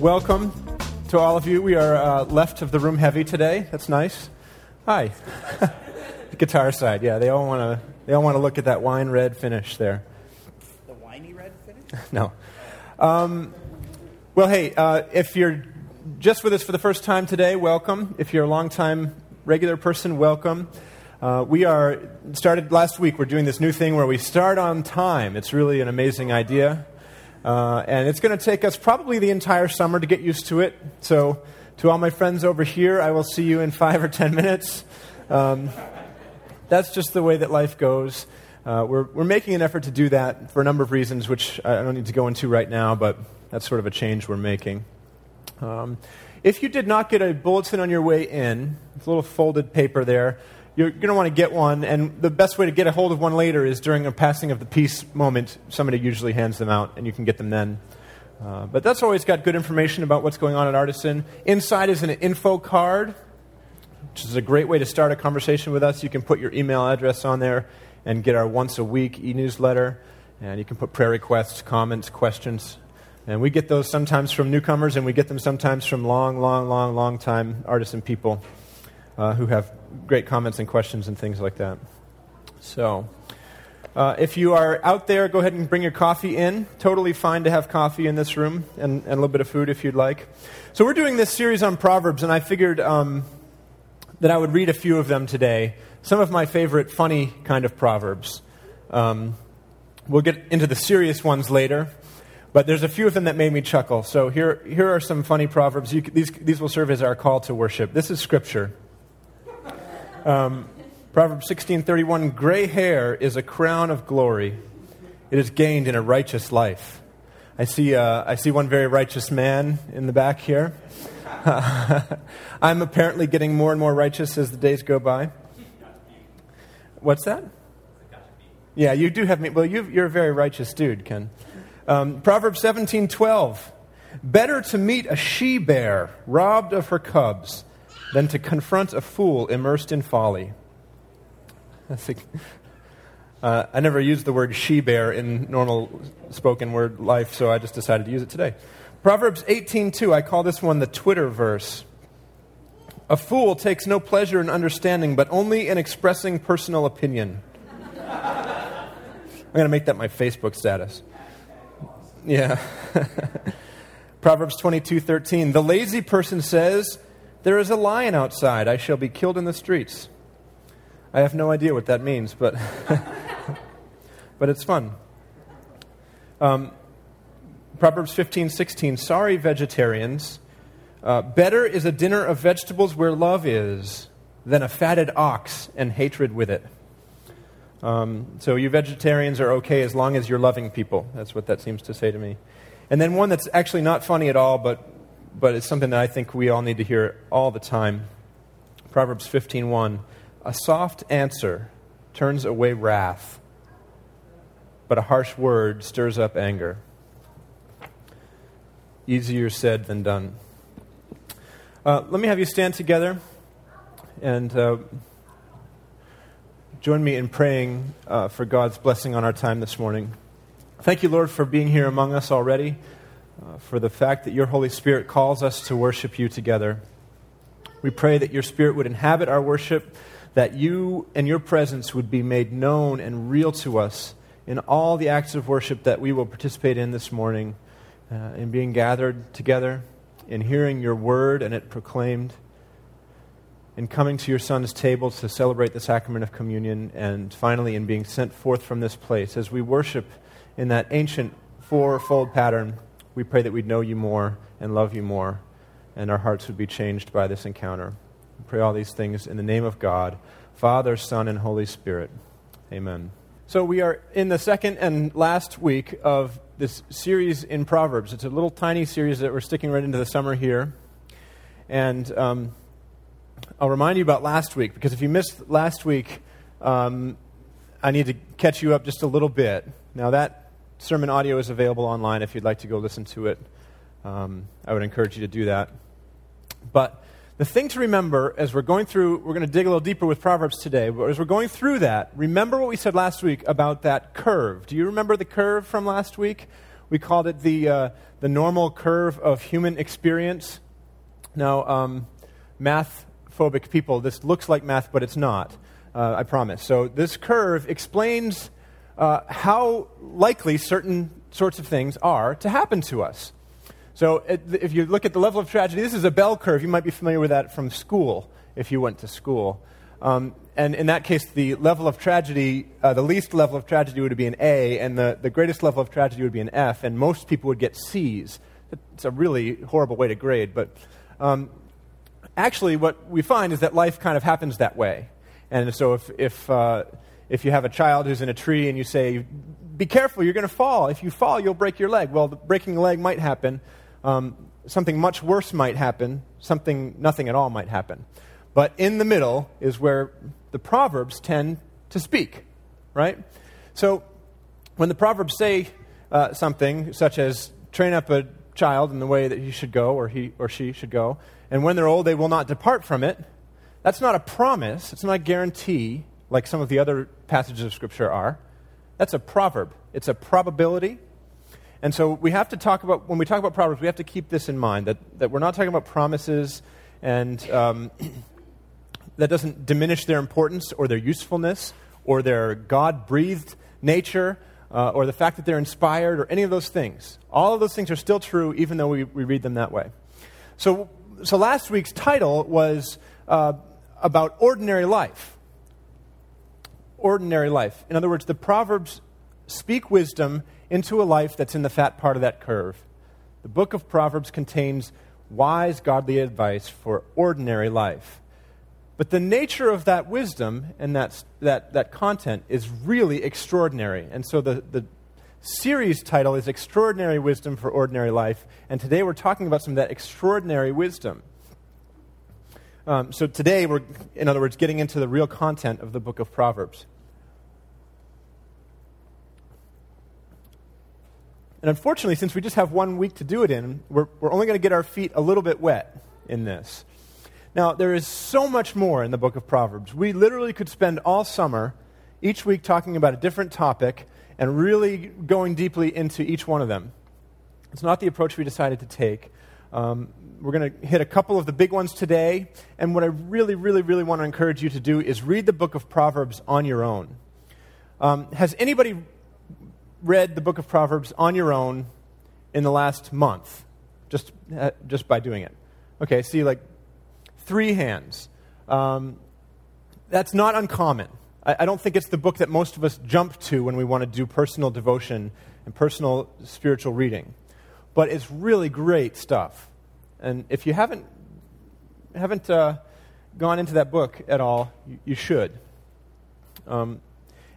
Welcome to all of you. We are uh, left of the room heavy today. That's nice. Hi. the guitar side, yeah. They all want to. They all want to look at that wine red finish there. The winey red finish? no. Um, well, hey, uh, if you're just with us for the first time today, welcome. If you're a long-time regular person, welcome. Uh, we are started last week. We're doing this new thing where we start on time. It's really an amazing idea, uh, and it's going to take us probably the entire summer to get used to it. So, to all my friends over here, I will see you in five or ten minutes. Um, that's just the way that life goes. Uh, we're, we're making an effort to do that for a number of reasons, which I don't need to go into right now, but that's sort of a change we're making. Um, if you did not get a bulletin on your way in, it's a little folded paper there, you're going to want to get one, and the best way to get a hold of one later is during a passing of the peace moment. Somebody usually hands them out, and you can get them then. Uh, but that's always got good information about what's going on at Artisan. Inside is an info card which is a great way to start a conversation with us. You can put your email address on there and get our once a week e newsletter. And you can put prayer requests, comments, questions. And we get those sometimes from newcomers, and we get them sometimes from long, long, long, long time artisan people uh, who have great comments and questions and things like that. So, uh, if you are out there, go ahead and bring your coffee in. Totally fine to have coffee in this room and, and a little bit of food if you'd like. So, we're doing this series on Proverbs, and I figured. Um, that I would read a few of them today. Some of my favorite funny kind of proverbs. Um, we'll get into the serious ones later, but there's a few of them that made me chuckle. So here, here are some funny proverbs. You, these, these will serve as our call to worship. This is scripture. Um, Proverbs 16:31 Gray hair is a crown of glory. It is gained in a righteous life. I see, uh, I see one very righteous man in the back here. I'm apparently getting more and more righteous as the days go by. What's that? Yeah, you do have me. Well, you are a very righteous dude, Ken. Um, Proverbs 17:12. Better to meet a she bear robbed of her cubs than to confront a fool immersed in folly. I think uh, I never used the word she bear in normal spoken word life, so I just decided to use it today. Proverbs 18:2, I call this one the Twitter verse. A fool takes no pleasure in understanding, but only in expressing personal opinion. I'm going to make that my Facebook status. Yeah. Proverbs 22:13, the lazy person says, "There is a lion outside; I shall be killed in the streets." I have no idea what that means, but but it's fun. Um, Proverbs 15, 16. Sorry, vegetarians. Uh, better is a dinner of vegetables where love is than a fatted ox and hatred with it. Um, so, you vegetarians are okay as long as you're loving people. That's what that seems to say to me. And then one that's actually not funny at all, but, but it's something that I think we all need to hear all the time. Proverbs 15:1. A soft answer turns away wrath, but a harsh word stirs up anger. Easier said than done. Uh, let me have you stand together and uh, join me in praying uh, for God's blessing on our time this morning. Thank you, Lord, for being here among us already, uh, for the fact that your Holy Spirit calls us to worship you together. We pray that your Spirit would inhabit our worship, that you and your presence would be made known and real to us in all the acts of worship that we will participate in this morning uh, in being gathered together, in hearing your word and it proclaimed, in coming to your son's table to celebrate the sacrament of communion, and finally in being sent forth from this place. As we worship in that ancient fourfold pattern, we pray that we'd know you more and love you more, and our hearts would be changed by this encounter. We pray all these things in the name of God, Father, Son, and Holy Spirit. Amen. So, we are in the second and last week of this series in Proverbs. It's a little tiny series that we're sticking right into the summer here. And um, I'll remind you about last week, because if you missed last week, um, I need to catch you up just a little bit. Now, that sermon audio is available online if you'd like to go listen to it. Um, I would encourage you to do that. But the thing to remember as we're going through, we're going to dig a little deeper with Proverbs today, but as we're going through that, remember what we said last week about that curve. Do you remember the curve from last week? We called it the, uh, the normal curve of human experience. Now, um, math phobic people, this looks like math, but it's not, uh, I promise. So, this curve explains uh, how likely certain sorts of things are to happen to us. So if you look at the level of tragedy, this is a bell curve. You might be familiar with that from school if you went to school. Um, and in that case, the level of tragedy, uh, the least level of tragedy would be an A, and the, the greatest level of tragedy would be an F, and most people would get C's. It's a really horrible way to grade, but um, actually, what we find is that life kind of happens that way. And so if, if, uh, if you have a child who's in a tree and you say, be careful, you're going to fall. If you fall, you'll break your leg. Well, breaking a leg might happen, um, something much worse might happen, something nothing at all might happen. But in the middle is where the Proverbs tend to speak, right? So when the Proverbs say uh, something such as train up a child in the way that he should go or he or she should go, and when they're old they will not depart from it, that's not a promise, it's not a guarantee like some of the other passages of Scripture are. That's a proverb. It's a probability, and so we have to talk about, when we talk about Proverbs, we have to keep this in mind that, that we're not talking about promises and um, that doesn't diminish their importance or their usefulness or their God breathed nature uh, or the fact that they're inspired or any of those things. All of those things are still true even though we, we read them that way. So, so last week's title was uh, about ordinary life. Ordinary life. In other words, the Proverbs speak wisdom into a life that's in the fat part of that curve. The book of Proverbs contains wise, godly advice for ordinary life. But the nature of that wisdom and that, that, that content is really extraordinary. And so the, the series title is Extraordinary Wisdom for Ordinary Life. And today we're talking about some of that extraordinary wisdom. Um, so today we're, in other words, getting into the real content of the book of Proverbs. And unfortunately, since we just have one week to do it in, we're, we're only going to get our feet a little bit wet in this. Now, there is so much more in the book of Proverbs. We literally could spend all summer, each week, talking about a different topic and really going deeply into each one of them. It's not the approach we decided to take. Um, we're going to hit a couple of the big ones today. And what I really, really, really want to encourage you to do is read the book of Proverbs on your own. Um, has anybody read the book of Proverbs on your own in the last month, just, uh, just by doing it? Okay, see, like three hands. Um, that's not uncommon. I, I don't think it's the book that most of us jump to when we want to do personal devotion and personal spiritual reading. But it's really great stuff. And if you haven't, haven't uh, gone into that book at all, you, you should. Um,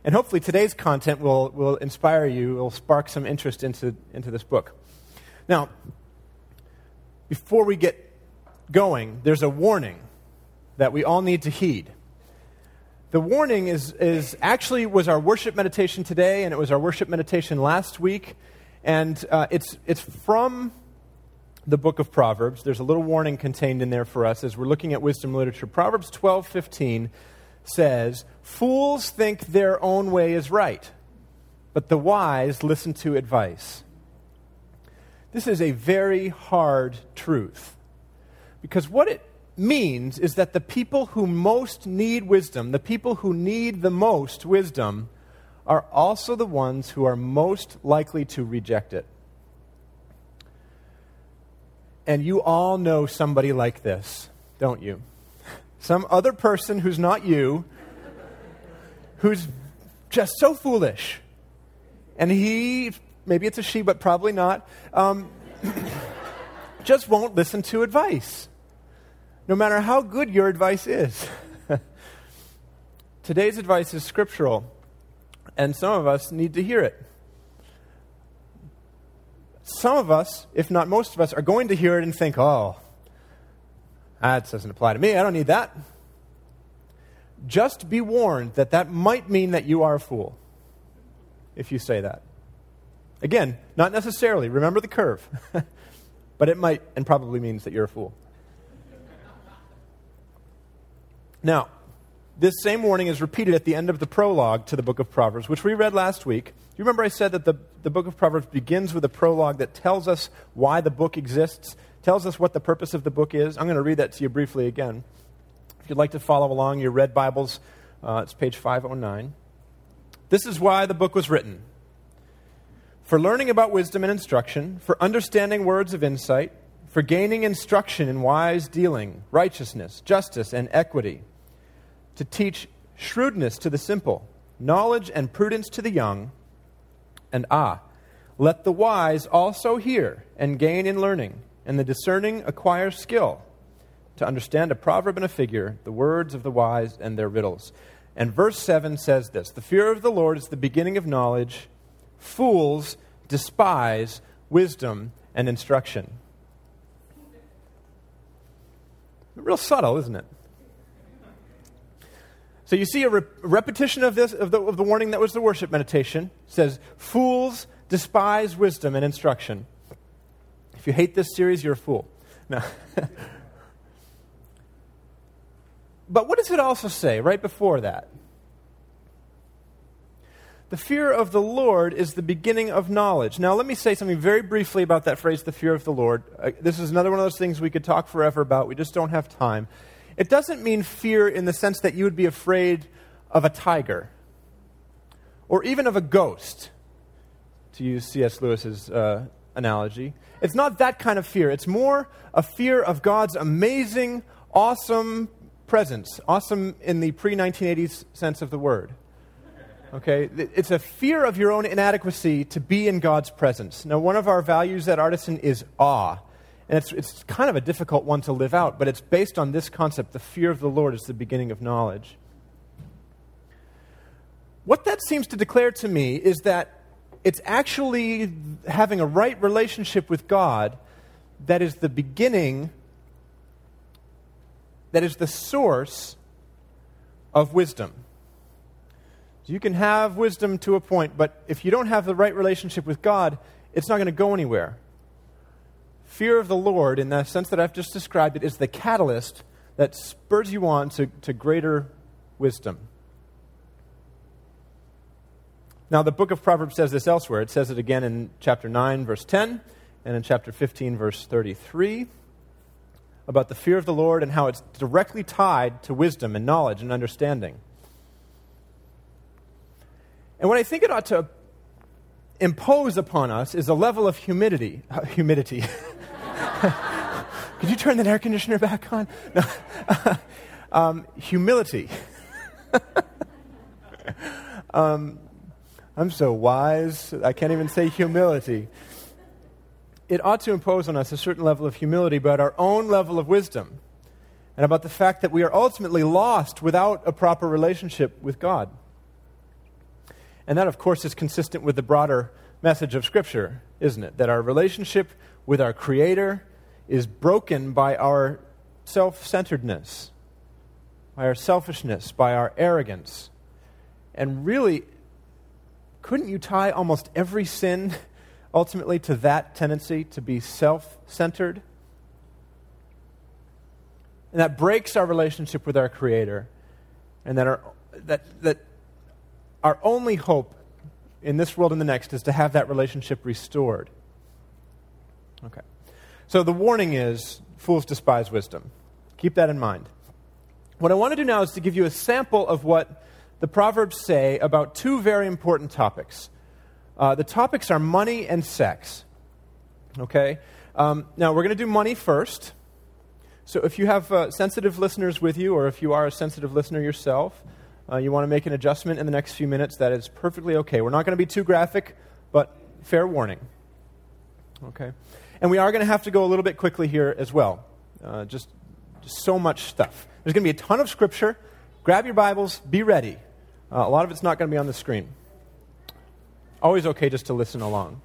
and hopefully today's content will, will inspire you, will spark some interest into, into this book. Now, before we get going, there's a warning that we all need to heed. The warning is, is actually was our worship meditation today, and it was our worship meditation last week. And uh, it's, it's from the book of Proverbs. There's a little warning contained in there for us as we're looking at wisdom literature. Proverbs 12 15 says, Fools think their own way is right, but the wise listen to advice. This is a very hard truth. Because what it means is that the people who most need wisdom, the people who need the most wisdom, are also the ones who are most likely to reject it. And you all know somebody like this, don't you? some other person who's not you, who's just so foolish. And he, maybe it's a she, but probably not, um, just won't listen to advice, no matter how good your advice is. Today's advice is scriptural. and some of us need to hear it. Some of us, if not most of us, are going to hear it and think, oh, that doesn't apply to me. I don't need that. Just be warned that that might mean that you are a fool if you say that. Again, not necessarily. Remember the curve. but it might and probably means that you're a fool. Now, this same warning is repeated at the end of the prologue to the book of Proverbs, which we read last week. You remember I said that the, the book of Proverbs begins with a prologue that tells us why the book exists, tells us what the purpose of the book is. I'm going to read that to you briefly again. If you'd like to follow along your red Bibles, uh, it's page 509. This is why the book was written for learning about wisdom and instruction, for understanding words of insight, for gaining instruction in wise dealing, righteousness, justice, and equity, to teach shrewdness to the simple, knowledge and prudence to the young, and ah, let the wise also hear and gain in learning, and the discerning acquire skill to understand a proverb and a figure, the words of the wise and their riddles. And verse 7 says this The fear of the Lord is the beginning of knowledge. Fools despise wisdom and instruction. Real subtle, isn't it? So you see a re- repetition of this of the, of the warning that was the worship meditation. It says, "Fools despise wisdom and instruction." If you hate this series, you're a fool. No. but what does it also say right before that? The fear of the Lord is the beginning of knowledge. Now, let me say something very briefly about that phrase, the fear of the Lord. Uh, this is another one of those things we could talk forever about. We just don't have time. It doesn't mean fear in the sense that you would be afraid of a tiger or even of a ghost, to use C.S. Lewis's uh, analogy. It's not that kind of fear. It's more a fear of God's amazing, awesome presence. Awesome in the pre 1980s sense of the word. Okay? It's a fear of your own inadequacy to be in God's presence. Now, one of our values at Artisan is awe. And it's, it's kind of a difficult one to live out, but it's based on this concept the fear of the Lord is the beginning of knowledge. What that seems to declare to me is that it's actually having a right relationship with God that is the beginning, that is the source of wisdom. You can have wisdom to a point, but if you don't have the right relationship with God, it's not going to go anywhere. Fear of the Lord, in the sense that I've just described it, is the catalyst that spurs you on to, to greater wisdom. Now, the book of Proverbs says this elsewhere. It says it again in chapter 9, verse 10, and in chapter 15, verse 33, about the fear of the Lord and how it's directly tied to wisdom and knowledge and understanding. And what I think it ought to impose upon us is a level of humidity. Uh, humidity. Could you turn that air conditioner back on? No. um, humility. um, I'm so wise, I can't even say humility. It ought to impose on us a certain level of humility about our own level of wisdom and about the fact that we are ultimately lost without a proper relationship with God. And that, of course, is consistent with the broader message of Scripture, isn't it? That our relationship with our Creator is broken by our self centeredness, by our selfishness, by our arrogance. And really, couldn't you tie almost every sin ultimately to that tendency to be self centered? And that breaks our relationship with our Creator, and that, our, that, that our only hope in this world and the next is to have that relationship restored. Okay. So the warning is fools despise wisdom. Keep that in mind. What I want to do now is to give you a sample of what the Proverbs say about two very important topics. Uh, the topics are money and sex. Okay? Um, now, we're going to do money first. So if you have uh, sensitive listeners with you, or if you are a sensitive listener yourself, uh, you want to make an adjustment in the next few minutes, that is perfectly okay. We're not going to be too graphic, but fair warning. Okay? And we are going to have to go a little bit quickly here as well. Uh, just, just so much stuff. There's going to be a ton of scripture. Grab your Bibles, be ready. Uh, a lot of it's not going to be on the screen. Always okay just to listen along.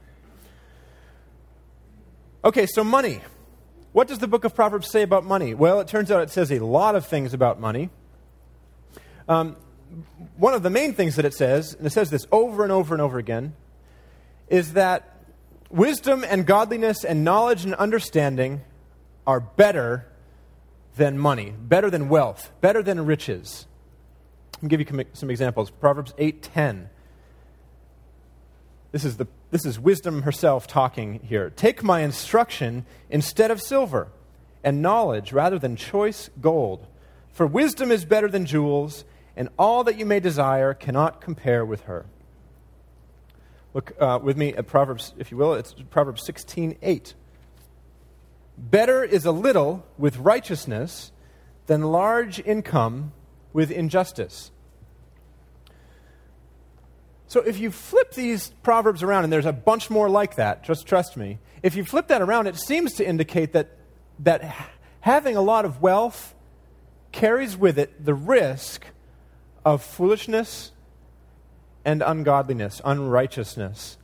Okay, so money. What does the book of Proverbs say about money? Well, it turns out it says a lot of things about money. Um, one of the main things that it says, and it says this over and over and over again, is that wisdom and godliness and knowledge and understanding are better than money, better than wealth, better than riches. I'll give you some examples. Proverbs 8:10. This is, the, this is wisdom herself talking here. Take my instruction instead of silver, and knowledge rather than choice gold. For wisdom is better than jewels, and all that you may desire cannot compare with her. Look uh, with me at Proverbs, if you will. It's Proverbs 16:8. Better is a little with righteousness than large income with injustice. So if you flip these proverbs around, and there's a bunch more like that, just trust me. If you flip that around, it seems to indicate that, that having a lot of wealth carries with it the risk of foolishness and ungodliness, unrighteousness.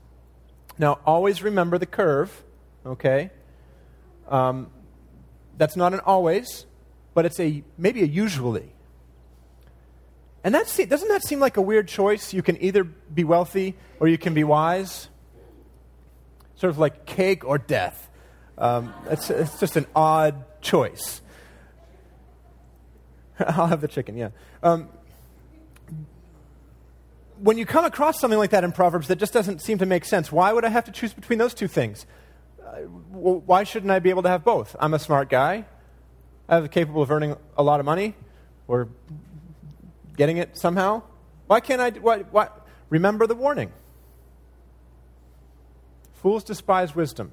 Now, always remember the curve, okay? Um, that's not an always, but it's a maybe a usually. And that doesn't that seem like a weird choice? You can either be wealthy or you can be wise. Sort of like cake or death. Um, it's, it's just an odd choice. I'll have the chicken, yeah. Um, when you come across something like that in Proverbs that just doesn't seem to make sense, why would I have to choose between those two things? Uh, why shouldn't I be able to have both? I'm a smart guy. I'm capable of earning a lot of money or getting it somehow? Why can't I? Why, why? Remember the warning. Fools despise wisdom.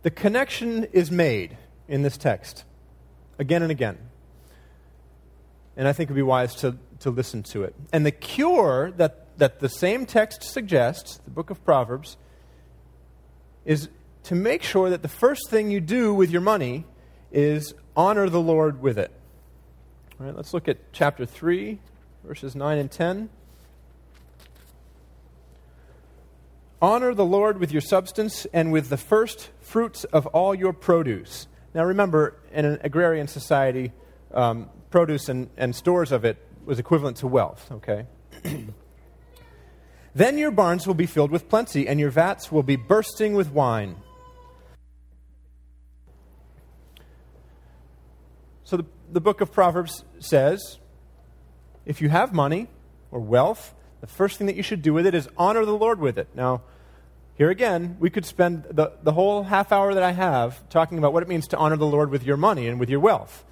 The connection is made in this text again and again. And I think it would be wise to, to listen to it. And the cure that, that the same text suggests, the book of Proverbs, is to make sure that the first thing you do with your money is honor the Lord with it. All right, let's look at chapter 3, verses 9 and 10. Honor the Lord with your substance and with the first fruits of all your produce. Now remember, in an agrarian society, um, produce and, and stores of it was equivalent to wealth, okay? then your barns will be filled with plenty, and your vats will be bursting with wine. So the, the book of Proverbs says if you have money or wealth, the first thing that you should do with it is honor the Lord with it. Now, here again, we could spend the, the whole half hour that I have talking about what it means to honor the Lord with your money and with your wealth.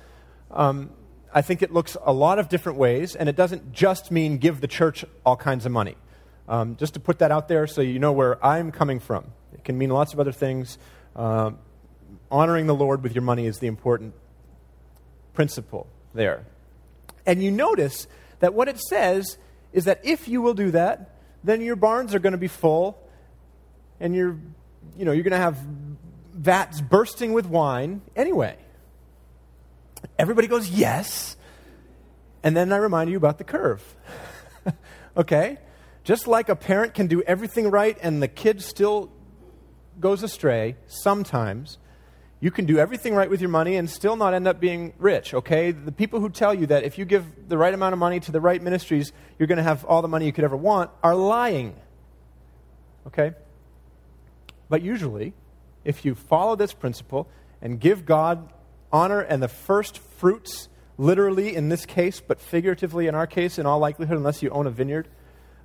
Um, I think it looks a lot of different ways, and it doesn't just mean give the church all kinds of money. Um, just to put that out there so you know where I'm coming from. It can mean lots of other things. Um, honoring the Lord with your money is the important principle there. And you notice that what it says is that if you will do that, then your barns are going to be full and you're, you know, you're going to have vats bursting with wine anyway. Everybody goes, yes. And then I remind you about the curve. okay? Just like a parent can do everything right and the kid still goes astray sometimes, you can do everything right with your money and still not end up being rich, okay? The people who tell you that if you give the right amount of money to the right ministries, you're going to have all the money you could ever want are lying, okay? But usually, if you follow this principle and give God honor and the first fruits, literally in this case, but figuratively in our case, in all likelihood, unless you own a vineyard,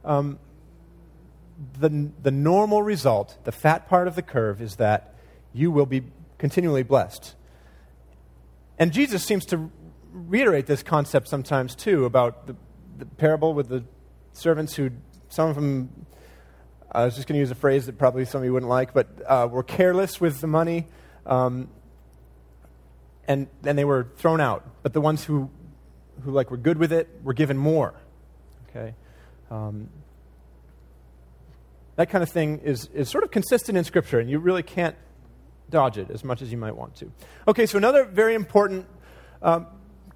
um, the, the normal result, the fat part of the curve, is that you will be continually blessed. And Jesus seems to reiterate this concept sometimes too about the, the parable with the servants who, some of them I was just going to use a phrase that probably some of you wouldn't like, but uh, were careless with the money, um, and and they were thrown out. But the ones who who like were good with it were given more. Okay, um, that kind of thing is is sort of consistent in Scripture, and you really can't dodge it as much as you might want to. Okay, so another very important um,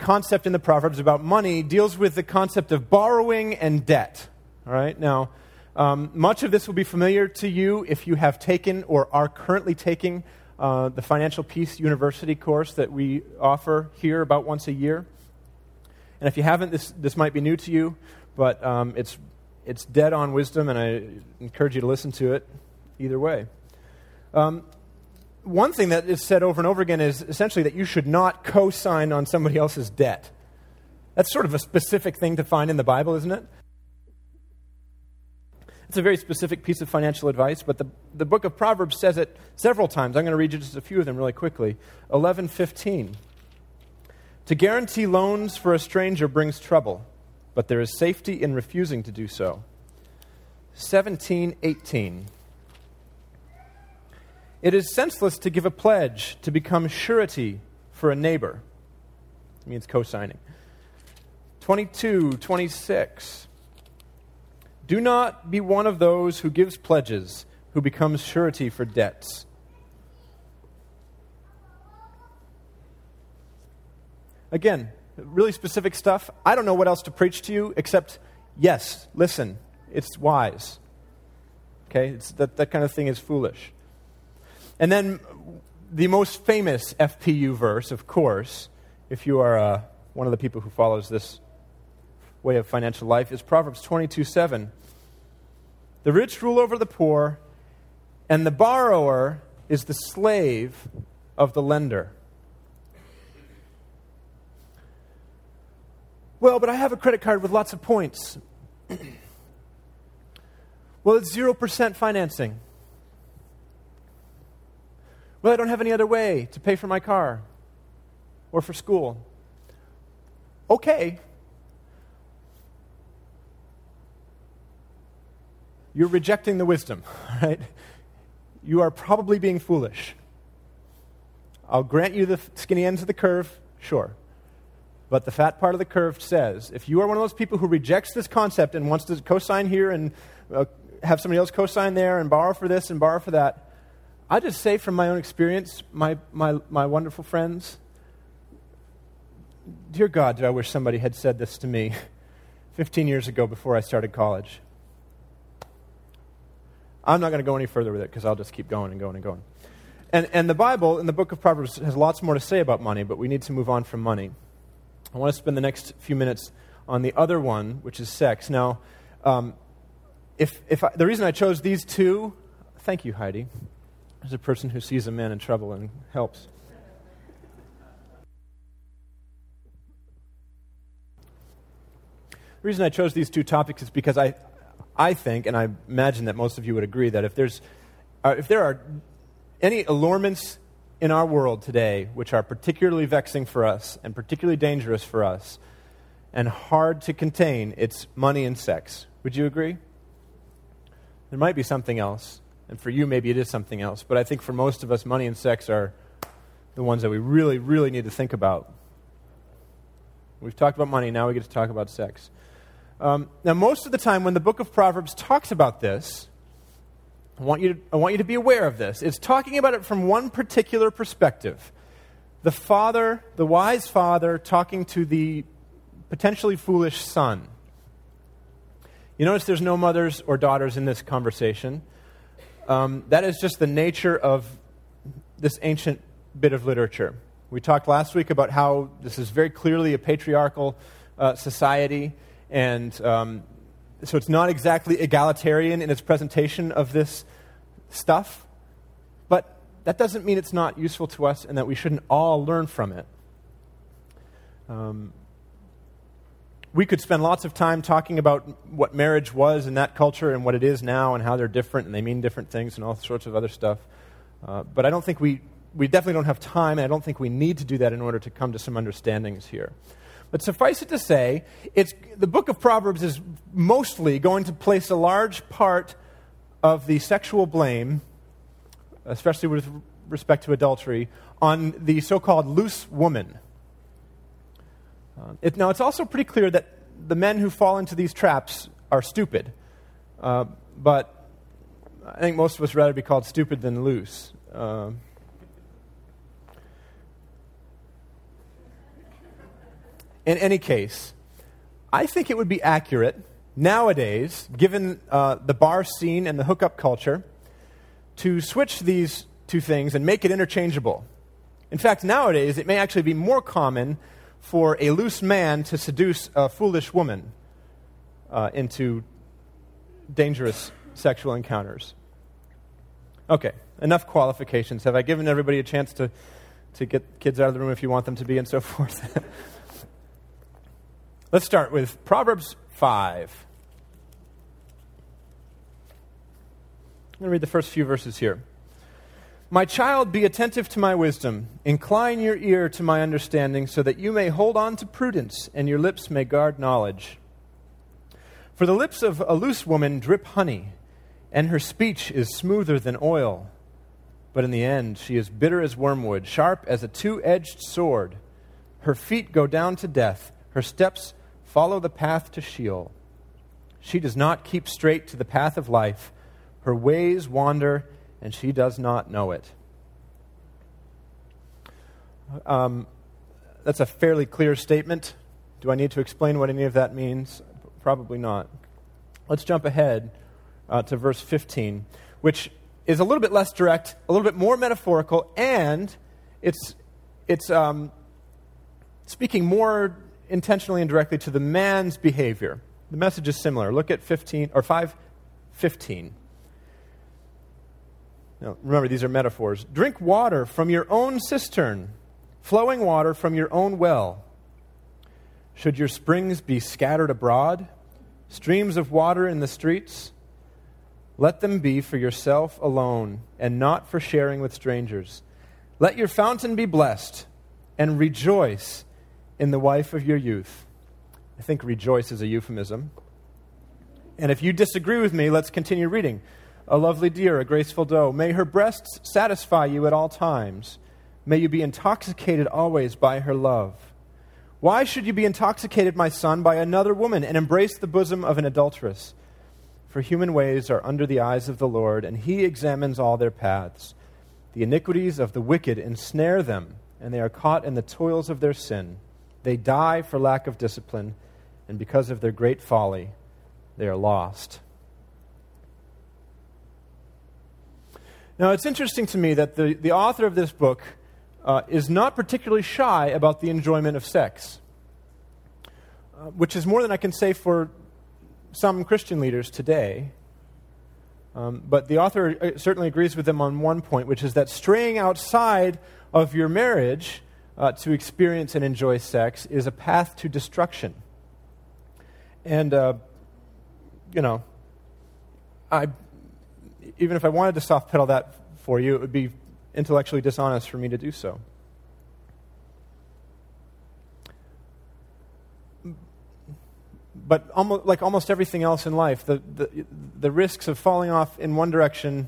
concept in the Proverbs about money deals with the concept of borrowing and debt. All right? Now, um, much of this will be familiar to you if you have taken or are currently taking uh, the Financial Peace University course that we offer here about once a year. And if you haven't, this, this might be new to you, but um, it's, it's dead on wisdom, and I encourage you to listen to it either way. Um, one thing that is said over and over again is essentially that you should not co sign on somebody else's debt. That's sort of a specific thing to find in the Bible, isn't it? It's a very specific piece of financial advice, but the, the book of Proverbs says it several times. I'm going to read you just a few of them really quickly. 11:15. To guarantee loans for a stranger brings trouble, but there is safety in refusing to do so. 17:18. It is senseless to give a pledge to become surety for a neighbor. It means co signing. 22, 26. Do not be one of those who gives pledges, who becomes surety for debts. Again, really specific stuff. I don't know what else to preach to you except yes, listen, it's wise. Okay? It's that, that kind of thing is foolish. And then the most famous FPU verse, of course, if you are uh, one of the people who follows this way of financial life, is Proverbs 22 7. The rich rule over the poor, and the borrower is the slave of the lender. Well, but I have a credit card with lots of points. well, it's 0% financing. Well, I don't have any other way to pay for my car or for school. Okay. You're rejecting the wisdom, right? You are probably being foolish. I'll grant you the skinny ends of the curve, sure. But the fat part of the curve says if you are one of those people who rejects this concept and wants to cosign here and uh, have somebody else cosign there and borrow for this and borrow for that, I just say from my own experience, my, my, my wonderful friends, dear God, do I wish somebody had said this to me 15 years ago before I started college. I'm not going to go any further with it because I'll just keep going and going and going. And, and the Bible, in the book of Proverbs, has lots more to say about money, but we need to move on from money. I want to spend the next few minutes on the other one, which is sex. Now, um, if, if I, the reason I chose these two, thank you, Heidi. As a person who sees a man in trouble and helps. The reason I chose these two topics is because I, I think, and I imagine that most of you would agree, that if, there's, uh, if there are any allurements in our world today which are particularly vexing for us and particularly dangerous for us and hard to contain, it's money and sex. Would you agree? There might be something else. And for you, maybe it is something else. But I think for most of us, money and sex are the ones that we really, really need to think about. We've talked about money, now we get to talk about sex. Um, now, most of the time, when the book of Proverbs talks about this, I want, you to, I want you to be aware of this. It's talking about it from one particular perspective. The father, the wise father, talking to the potentially foolish son. You notice there's no mothers or daughters in this conversation. Um, that is just the nature of this ancient bit of literature. We talked last week about how this is very clearly a patriarchal uh, society, and um, so it's not exactly egalitarian in its presentation of this stuff, but that doesn't mean it's not useful to us and that we shouldn't all learn from it. Um, we could spend lots of time talking about what marriage was in that culture and what it is now and how they're different and they mean different things and all sorts of other stuff. Uh, but I don't think we, we definitely don't have time, and I don't think we need to do that in order to come to some understandings here. But suffice it to say, it's, the book of Proverbs is mostly going to place a large part of the sexual blame, especially with respect to adultery, on the so called loose woman. Uh, it, now, it's also pretty clear that the men who fall into these traps are stupid. Uh, but I think most of us rather be called stupid than loose. Uh, In any case, I think it would be accurate nowadays, given uh, the bar scene and the hookup culture, to switch these two things and make it interchangeable. In fact, nowadays, it may actually be more common for a loose man to seduce a foolish woman uh, into dangerous sexual encounters. Okay, enough qualifications. Have I given everybody a chance to, to get kids out of the room if you want them to be and so forth? Let's start with Proverbs 5. I'm going to read the first few verses here. My child, be attentive to my wisdom. Incline your ear to my understanding, so that you may hold on to prudence, and your lips may guard knowledge. For the lips of a loose woman drip honey, and her speech is smoother than oil. But in the end, she is bitter as wormwood, sharp as a two edged sword. Her feet go down to death, her steps follow the path to Sheol. She does not keep straight to the path of life, her ways wander, and she does not know it. Um, that's a fairly clear statement. Do I need to explain what any of that means? Probably not. Let's jump ahead uh, to verse 15, which is a little bit less direct, a little bit more metaphorical, and it's, it's um, speaking more intentionally and directly to the man's behavior. The message is similar. Look at 15 or 515. Now, remember, these are metaphors. Drink water from your own cistern, flowing water from your own well. Should your springs be scattered abroad, streams of water in the streets? Let them be for yourself alone, and not for sharing with strangers. Let your fountain be blessed, and rejoice in the wife of your youth. I think rejoice is a euphemism. And if you disagree with me, let's continue reading. A lovely deer, a graceful doe, may her breasts satisfy you at all times. May you be intoxicated always by her love. Why should you be intoxicated, my son, by another woman and embrace the bosom of an adulteress? For human ways are under the eyes of the Lord, and he examines all their paths. The iniquities of the wicked ensnare them, and they are caught in the toils of their sin. They die for lack of discipline, and because of their great folly, they are lost. Now, it's interesting to me that the, the author of this book uh, is not particularly shy about the enjoyment of sex, uh, which is more than I can say for some Christian leaders today. Um, but the author uh, certainly agrees with them on one point, which is that straying outside of your marriage uh, to experience and enjoy sex is a path to destruction. And, uh, you know, I, even if I wanted to soft pedal that for you, it would be intellectually dishonest for me to do so. But almost, like almost everything else in life, the, the, the risks of falling off in one direction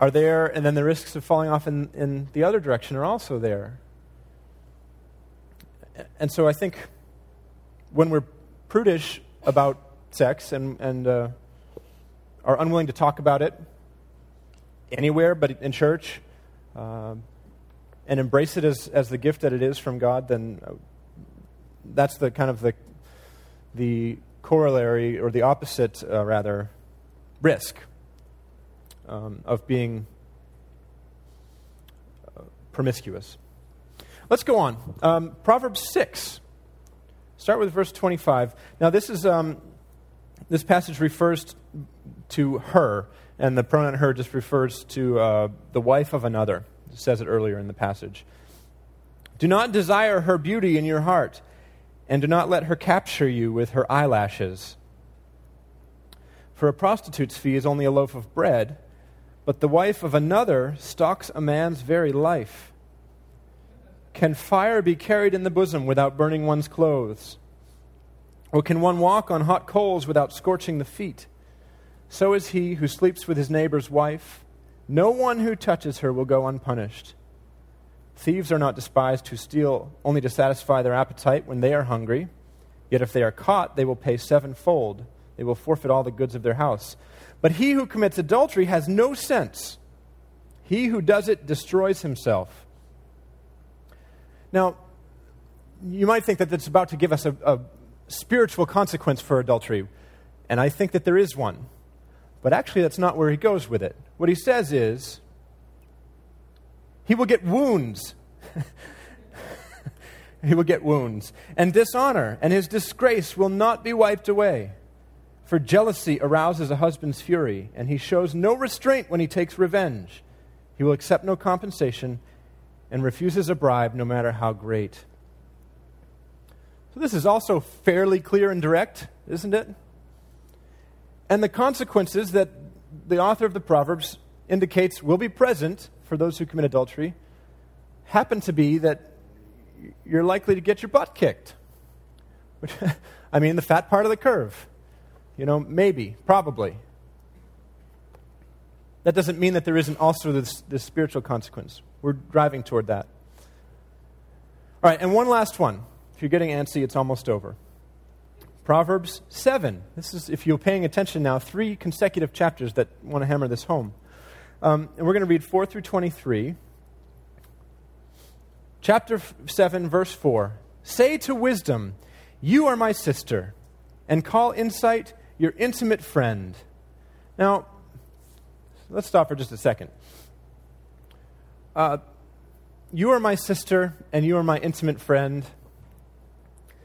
are there, and then the risks of falling off in, in the other direction are also there. And so I think when we're prudish about sex and, and uh, are unwilling to talk about it anywhere but in church, uh, and embrace it as, as the gift that it is from God, then uh, that's the kind of the, the corollary, or the opposite, uh, rather, risk um, of being uh, promiscuous. Let's go on. Um, Proverbs 6. Start with verse 25. Now, this is. Um, this passage refers to her, and the pronoun her just refers to uh, the wife of another. It says it earlier in the passage. Do not desire her beauty in your heart, and do not let her capture you with her eyelashes. For a prostitute's fee is only a loaf of bread, but the wife of another stalks a man's very life. Can fire be carried in the bosom without burning one's clothes? Or can one walk on hot coals without scorching the feet? So is he who sleeps with his neighbor's wife. No one who touches her will go unpunished. Thieves are not despised who steal only to satisfy their appetite when they are hungry. Yet if they are caught, they will pay sevenfold. They will forfeit all the goods of their house. But he who commits adultery has no sense. He who does it destroys himself. Now, you might think that it's about to give us a, a spiritual consequence for adultery. And I think that there is one. But actually, that's not where he goes with it. What he says is, he will get wounds. he will get wounds. And dishonor, and his disgrace will not be wiped away. For jealousy arouses a husband's fury, and he shows no restraint when he takes revenge. He will accept no compensation and refuses a bribe, no matter how great. So, this is also fairly clear and direct, isn't it? And the consequences that the author of the Proverbs indicates will be present for those who commit adultery happen to be that you're likely to get your butt kicked. Which, I mean, the fat part of the curve. You know, maybe, probably. That doesn't mean that there isn't also this, this spiritual consequence. We're driving toward that. All right, and one last one. If you're getting antsy, it's almost over. Proverbs 7. This is, if you're paying attention now, three consecutive chapters that want to hammer this home. Um, and we're going to read 4 through 23. Chapter 7, verse 4. Say to wisdom, You are my sister, and call insight your intimate friend. Now, let's stop for just a second. Uh, you are my sister, and you are my intimate friend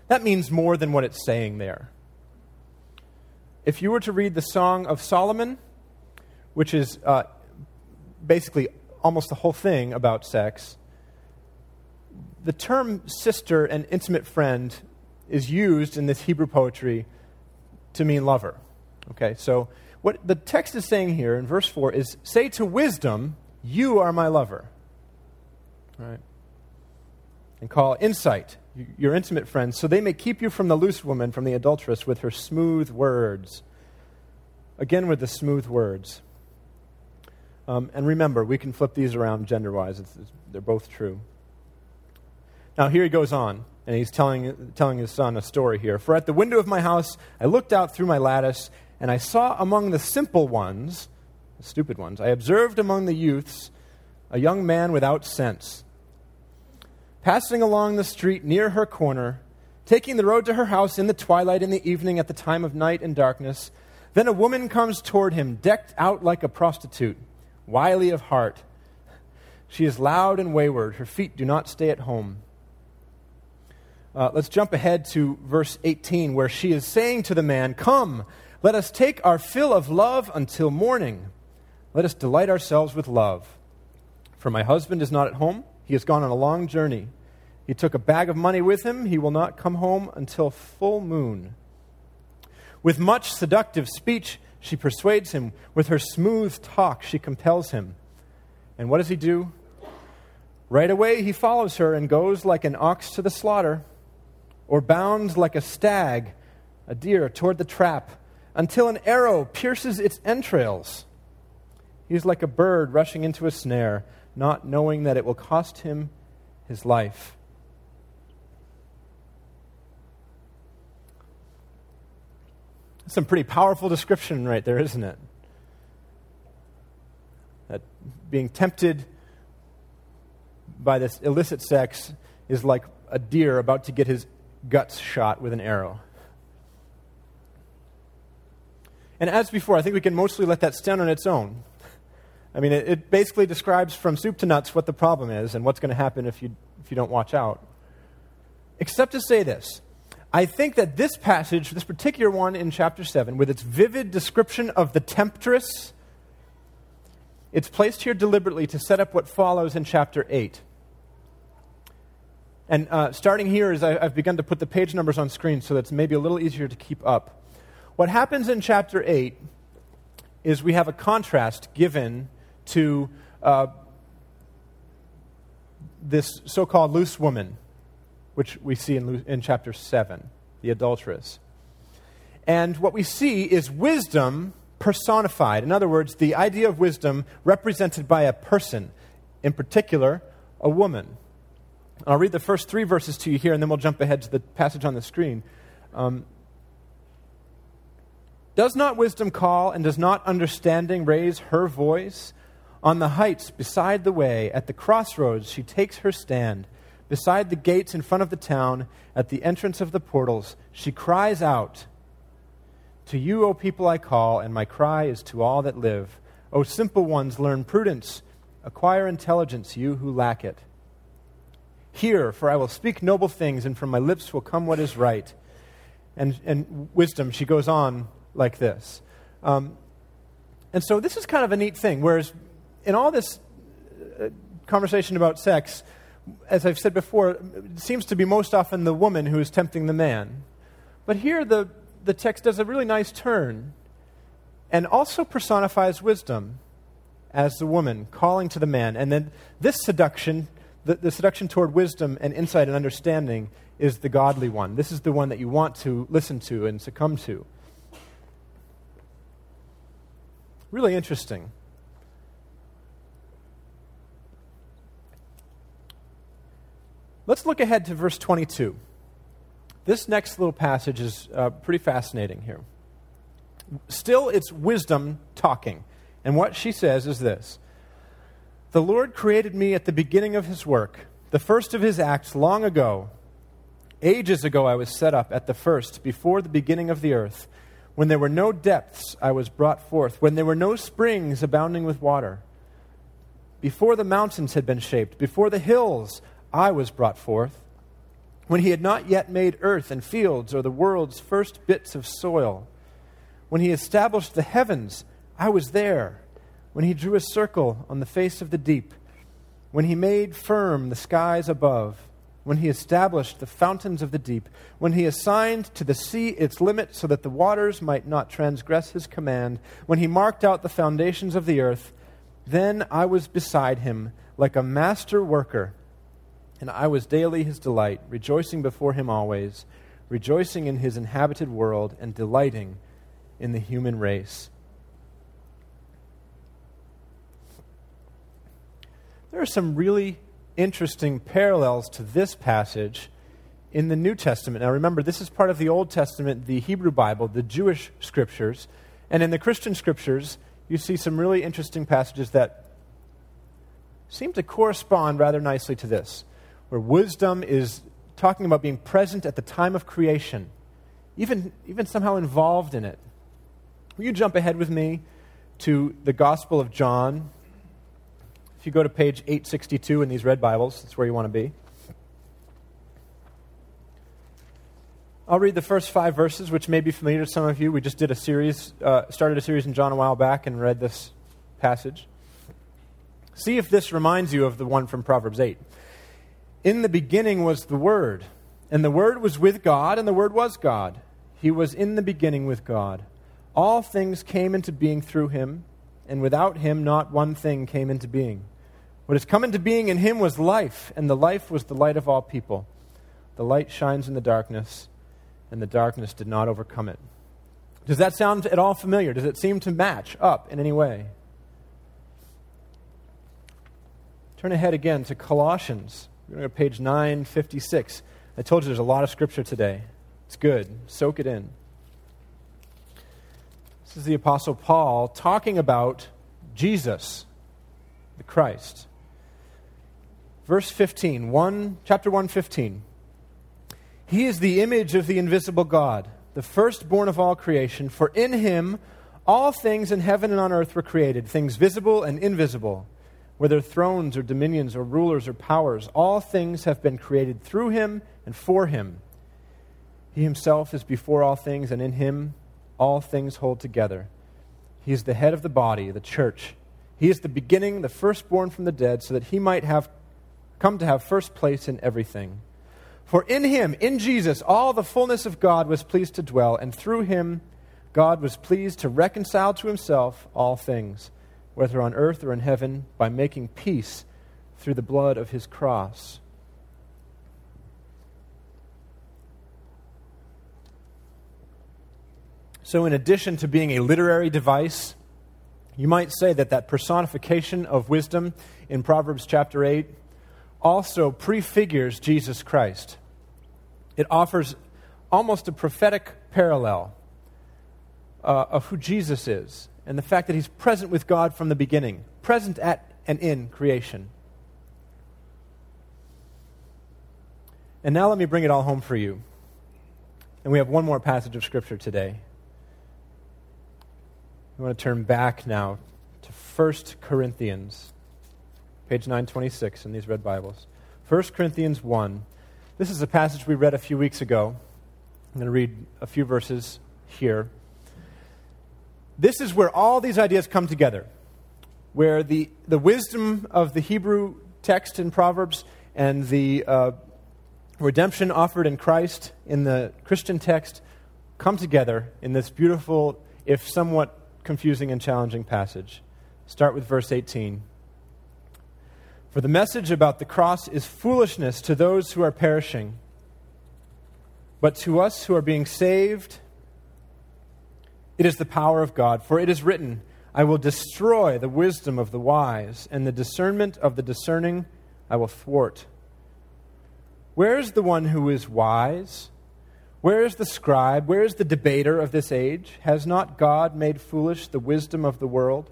that means more than what it's saying there. If you were to read the Song of Solomon, which is uh, basically almost the whole thing about sex, the term sister and intimate friend is used in this Hebrew poetry to mean lover. Okay, so what the text is saying here in verse 4 is say to wisdom, You are my lover. Right? And call insight, your intimate friends, so they may keep you from the loose woman, from the adulteress, with her smooth words. Again, with the smooth words. Um, and remember, we can flip these around gender wise, they're both true. Now, here he goes on, and he's telling, telling his son a story here. For at the window of my house, I looked out through my lattice, and I saw among the simple ones, the stupid ones, I observed among the youths a young man without sense passing along the street near her corner, taking the road to her house in the twilight, in the evening, at the time of night and darkness. Then a woman comes toward him, decked out like a prostitute, wily of heart. She is loud and wayward. Her feet do not stay at home. Uh, let's jump ahead to verse 18, where she is saying to the man, Come, let us take our fill of love until morning. Let us delight ourselves with love. For my husband is not at home he has gone on a long journey. He took a bag of money with him. He will not come home until full moon. With much seductive speech, she persuades him. With her smooth talk, she compels him. And what does he do? Right away, he follows her and goes like an ox to the slaughter, or bounds like a stag, a deer, toward the trap, until an arrow pierces its entrails. He is like a bird rushing into a snare not knowing that it will cost him his life. That's Some pretty powerful description right there, isn't it? That being tempted by this illicit sex is like a deer about to get his guts shot with an arrow. And as before, I think we can mostly let that stand on its own. I mean, it, it basically describes from soup to nuts what the problem is and what's going to happen if you, if you don't watch out. Except to say this I think that this passage, this particular one in chapter 7, with its vivid description of the temptress, it's placed here deliberately to set up what follows in chapter 8. And uh, starting here, as I, I've begun to put the page numbers on screen so that it's maybe a little easier to keep up. What happens in chapter 8 is we have a contrast given to uh, this so called loose woman, which we see in, in chapter 7, the adulteress. And what we see is wisdom personified. In other words, the idea of wisdom represented by a person, in particular, a woman. I'll read the first three verses to you here, and then we'll jump ahead to the passage on the screen. Um, does not wisdom call, and does not understanding raise her voice? On the heights beside the way, at the crossroads, she takes her stand. beside the gates in front of the town, at the entrance of the portals, she cries out, To you, O people, I call, and my cry is to all that live. O simple ones, learn prudence, acquire intelligence, you who lack it. Hear, for I will speak noble things, and from my lips will come what is right. And, and wisdom, she goes on like this. Um, and so this is kind of a neat thing. Whereas in all this uh, conversation about sex, as I've said before, it seems to be most often the woman who is tempting the man. But here the, the text does a really nice turn and also personifies wisdom as the woman calling to the man. And then this seduction, the, the seduction toward wisdom and insight and understanding, is the godly one. This is the one that you want to listen to and succumb to. Really interesting. Let's look ahead to verse 22. This next little passage is uh, pretty fascinating here. Still, it's wisdom talking. And what she says is this The Lord created me at the beginning of his work, the first of his acts long ago. Ages ago I was set up at the first, before the beginning of the earth. When there were no depths, I was brought forth. When there were no springs abounding with water. Before the mountains had been shaped, before the hills, I was brought forth. When he had not yet made earth and fields or the world's first bits of soil. When he established the heavens, I was there. When he drew a circle on the face of the deep. When he made firm the skies above when he established the fountains of the deep, when he assigned to the sea its limit so that the waters might not transgress his command, when he marked out the foundations of the earth, then I was beside him like a master worker, and I was daily his delight, rejoicing before him always, rejoicing in his inhabited world, and delighting in the human race. There are some really interesting parallels to this passage in the New Testament. Now, remember, this is part of the Old Testament, the Hebrew Bible, the Jewish scriptures. And in the Christian scriptures, you see some really interesting passages that seem to correspond rather nicely to this, where wisdom is talking about being present at the time of creation, even, even somehow involved in it. Will you jump ahead with me to the Gospel of John, if you go to page 862 in these red Bibles, that's where you want to be. I'll read the first five verses, which may be familiar to some of you. We just did a series, uh, started a series in John a while back and read this passage. See if this reminds you of the one from Proverbs 8. In the beginning was the Word, and the Word was with God, and the Word was God. He was in the beginning with God. All things came into being through him and without him not one thing came into being. What has come into being in him was life, and the life was the light of all people. The light shines in the darkness, and the darkness did not overcome it. Does that sound at all familiar? Does it seem to match up in any way? Turn ahead again to Colossians. We're going to page 956. I told you there's a lot of scripture today. It's good. Soak it in. This is the Apostle Paul talking about Jesus, the Christ. Verse 15, 1, chapter 115. He is the image of the invisible God, the firstborn of all creation, for in him all things in heaven and on earth were created, things visible and invisible, whether thrones or dominions or rulers or powers, all things have been created through him and for him. He himself is before all things, and in him all things hold together. He is the head of the body, the church. He is the beginning, the firstborn from the dead, so that he might have come to have first place in everything. For in him, in Jesus, all the fullness of God was pleased to dwell, and through him God was pleased to reconcile to himself all things, whether on earth or in heaven, by making peace through the blood of his cross. So, in addition to being a literary device, you might say that that personification of wisdom in Proverbs chapter 8 also prefigures Jesus Christ. It offers almost a prophetic parallel uh, of who Jesus is and the fact that he's present with God from the beginning, present at and in creation. And now let me bring it all home for you. And we have one more passage of Scripture today. We want to turn back now to 1 Corinthians, page 926 in these red Bibles. 1 Corinthians 1. This is a passage we read a few weeks ago. I'm going to read a few verses here. This is where all these ideas come together, where the, the wisdom of the Hebrew text in Proverbs and the uh, redemption offered in Christ in the Christian text come together in this beautiful, if somewhat confusing and challenging passage. Start with verse 18. For the message about the cross is foolishness to those who are perishing, but to us who are being saved, it is the power of God. For it is written, I will destroy the wisdom of the wise, and the discernment of the discerning I will thwart. Where is the one who is wise? Where is the scribe? Where is the debater of this age? Has not God made foolish the wisdom of the world?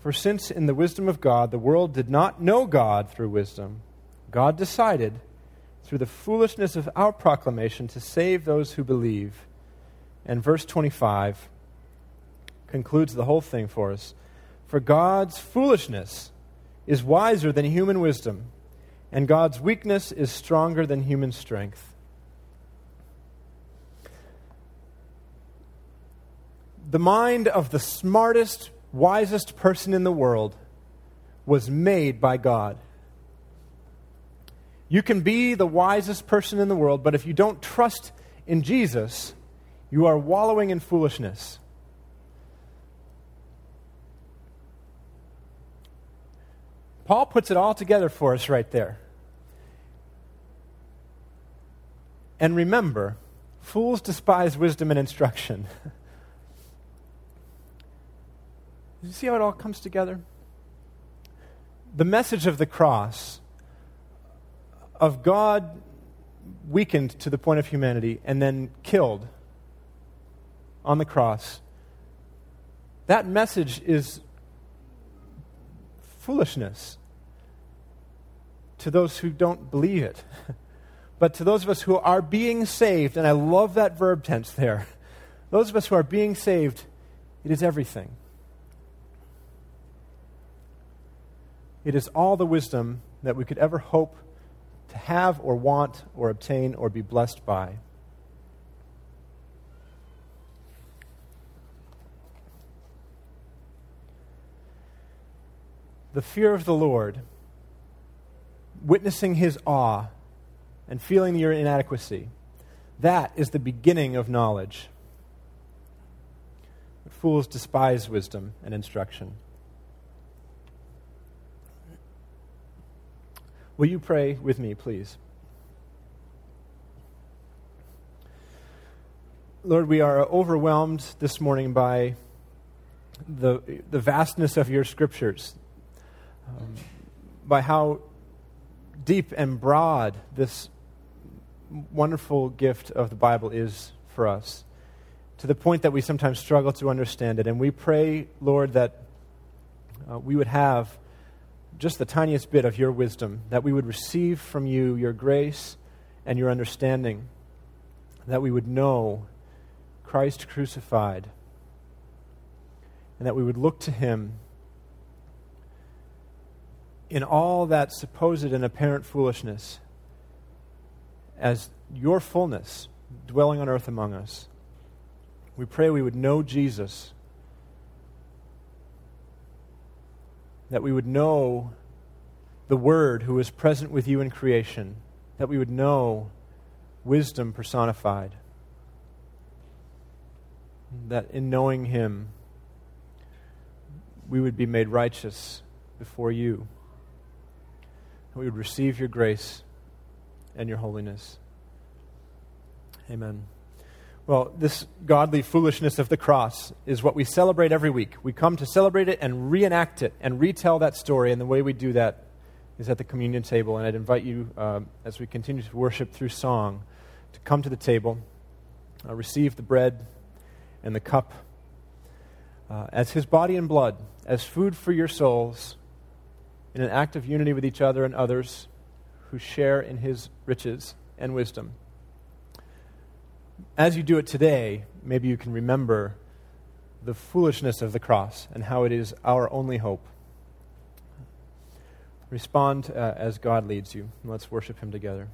For since in the wisdom of God the world did not know God through wisdom, God decided, through the foolishness of our proclamation, to save those who believe. And verse 25 concludes the whole thing for us. For God's foolishness is wiser than human wisdom and God's weakness is stronger than human strength. The mind of the smartest, wisest person in the world was made by God. You can be the wisest person in the world, but if you don't trust in Jesus, you are wallowing in foolishness. Paul puts it all together for us right there. And remember, fools despise wisdom and instruction. you see how it all comes together? The message of the cross, of God weakened to the point of humanity and then killed on the cross, that message is foolishness to those who don't believe it. But to those of us who are being saved, and I love that verb tense there, those of us who are being saved, it is everything. It is all the wisdom that we could ever hope to have or want or obtain or be blessed by. The fear of the Lord, witnessing his awe, and feeling your inadequacy. That is the beginning of knowledge. But fools despise wisdom and instruction. Will you pray with me, please? Lord, we are overwhelmed this morning by the, the vastness of your scriptures, um, by how deep and broad this wonderful gift of the Bible is for us, to the point that we sometimes struggle to understand it. And we pray, Lord, that uh, we would have just the tiniest bit of your wisdom, that we would receive from you your grace and your understanding, that we would know Christ crucified, and that we would look to him in all that supposed and apparent foolishness as your fullness dwelling on earth among us. We pray we would know Jesus, that we would know the Word who is present with you in creation, that we would know wisdom personified, that in knowing Him, we would be made righteous before you, we would receive your grace and your holiness. Amen. Well, this godly foolishness of the cross is what we celebrate every week. We come to celebrate it and reenact it and retell that story, and the way we do that is at the communion table. And I'd invite you, uh, as we continue to worship through song, to come to the table, uh, receive the bread and the cup uh, as his body and blood, as food for your souls, in an act of unity with each other and others who share in his riches and wisdom. As you do it today, maybe you can remember the foolishness of the cross and how it is our only hope. Respond uh, as God leads you. Let's worship him together.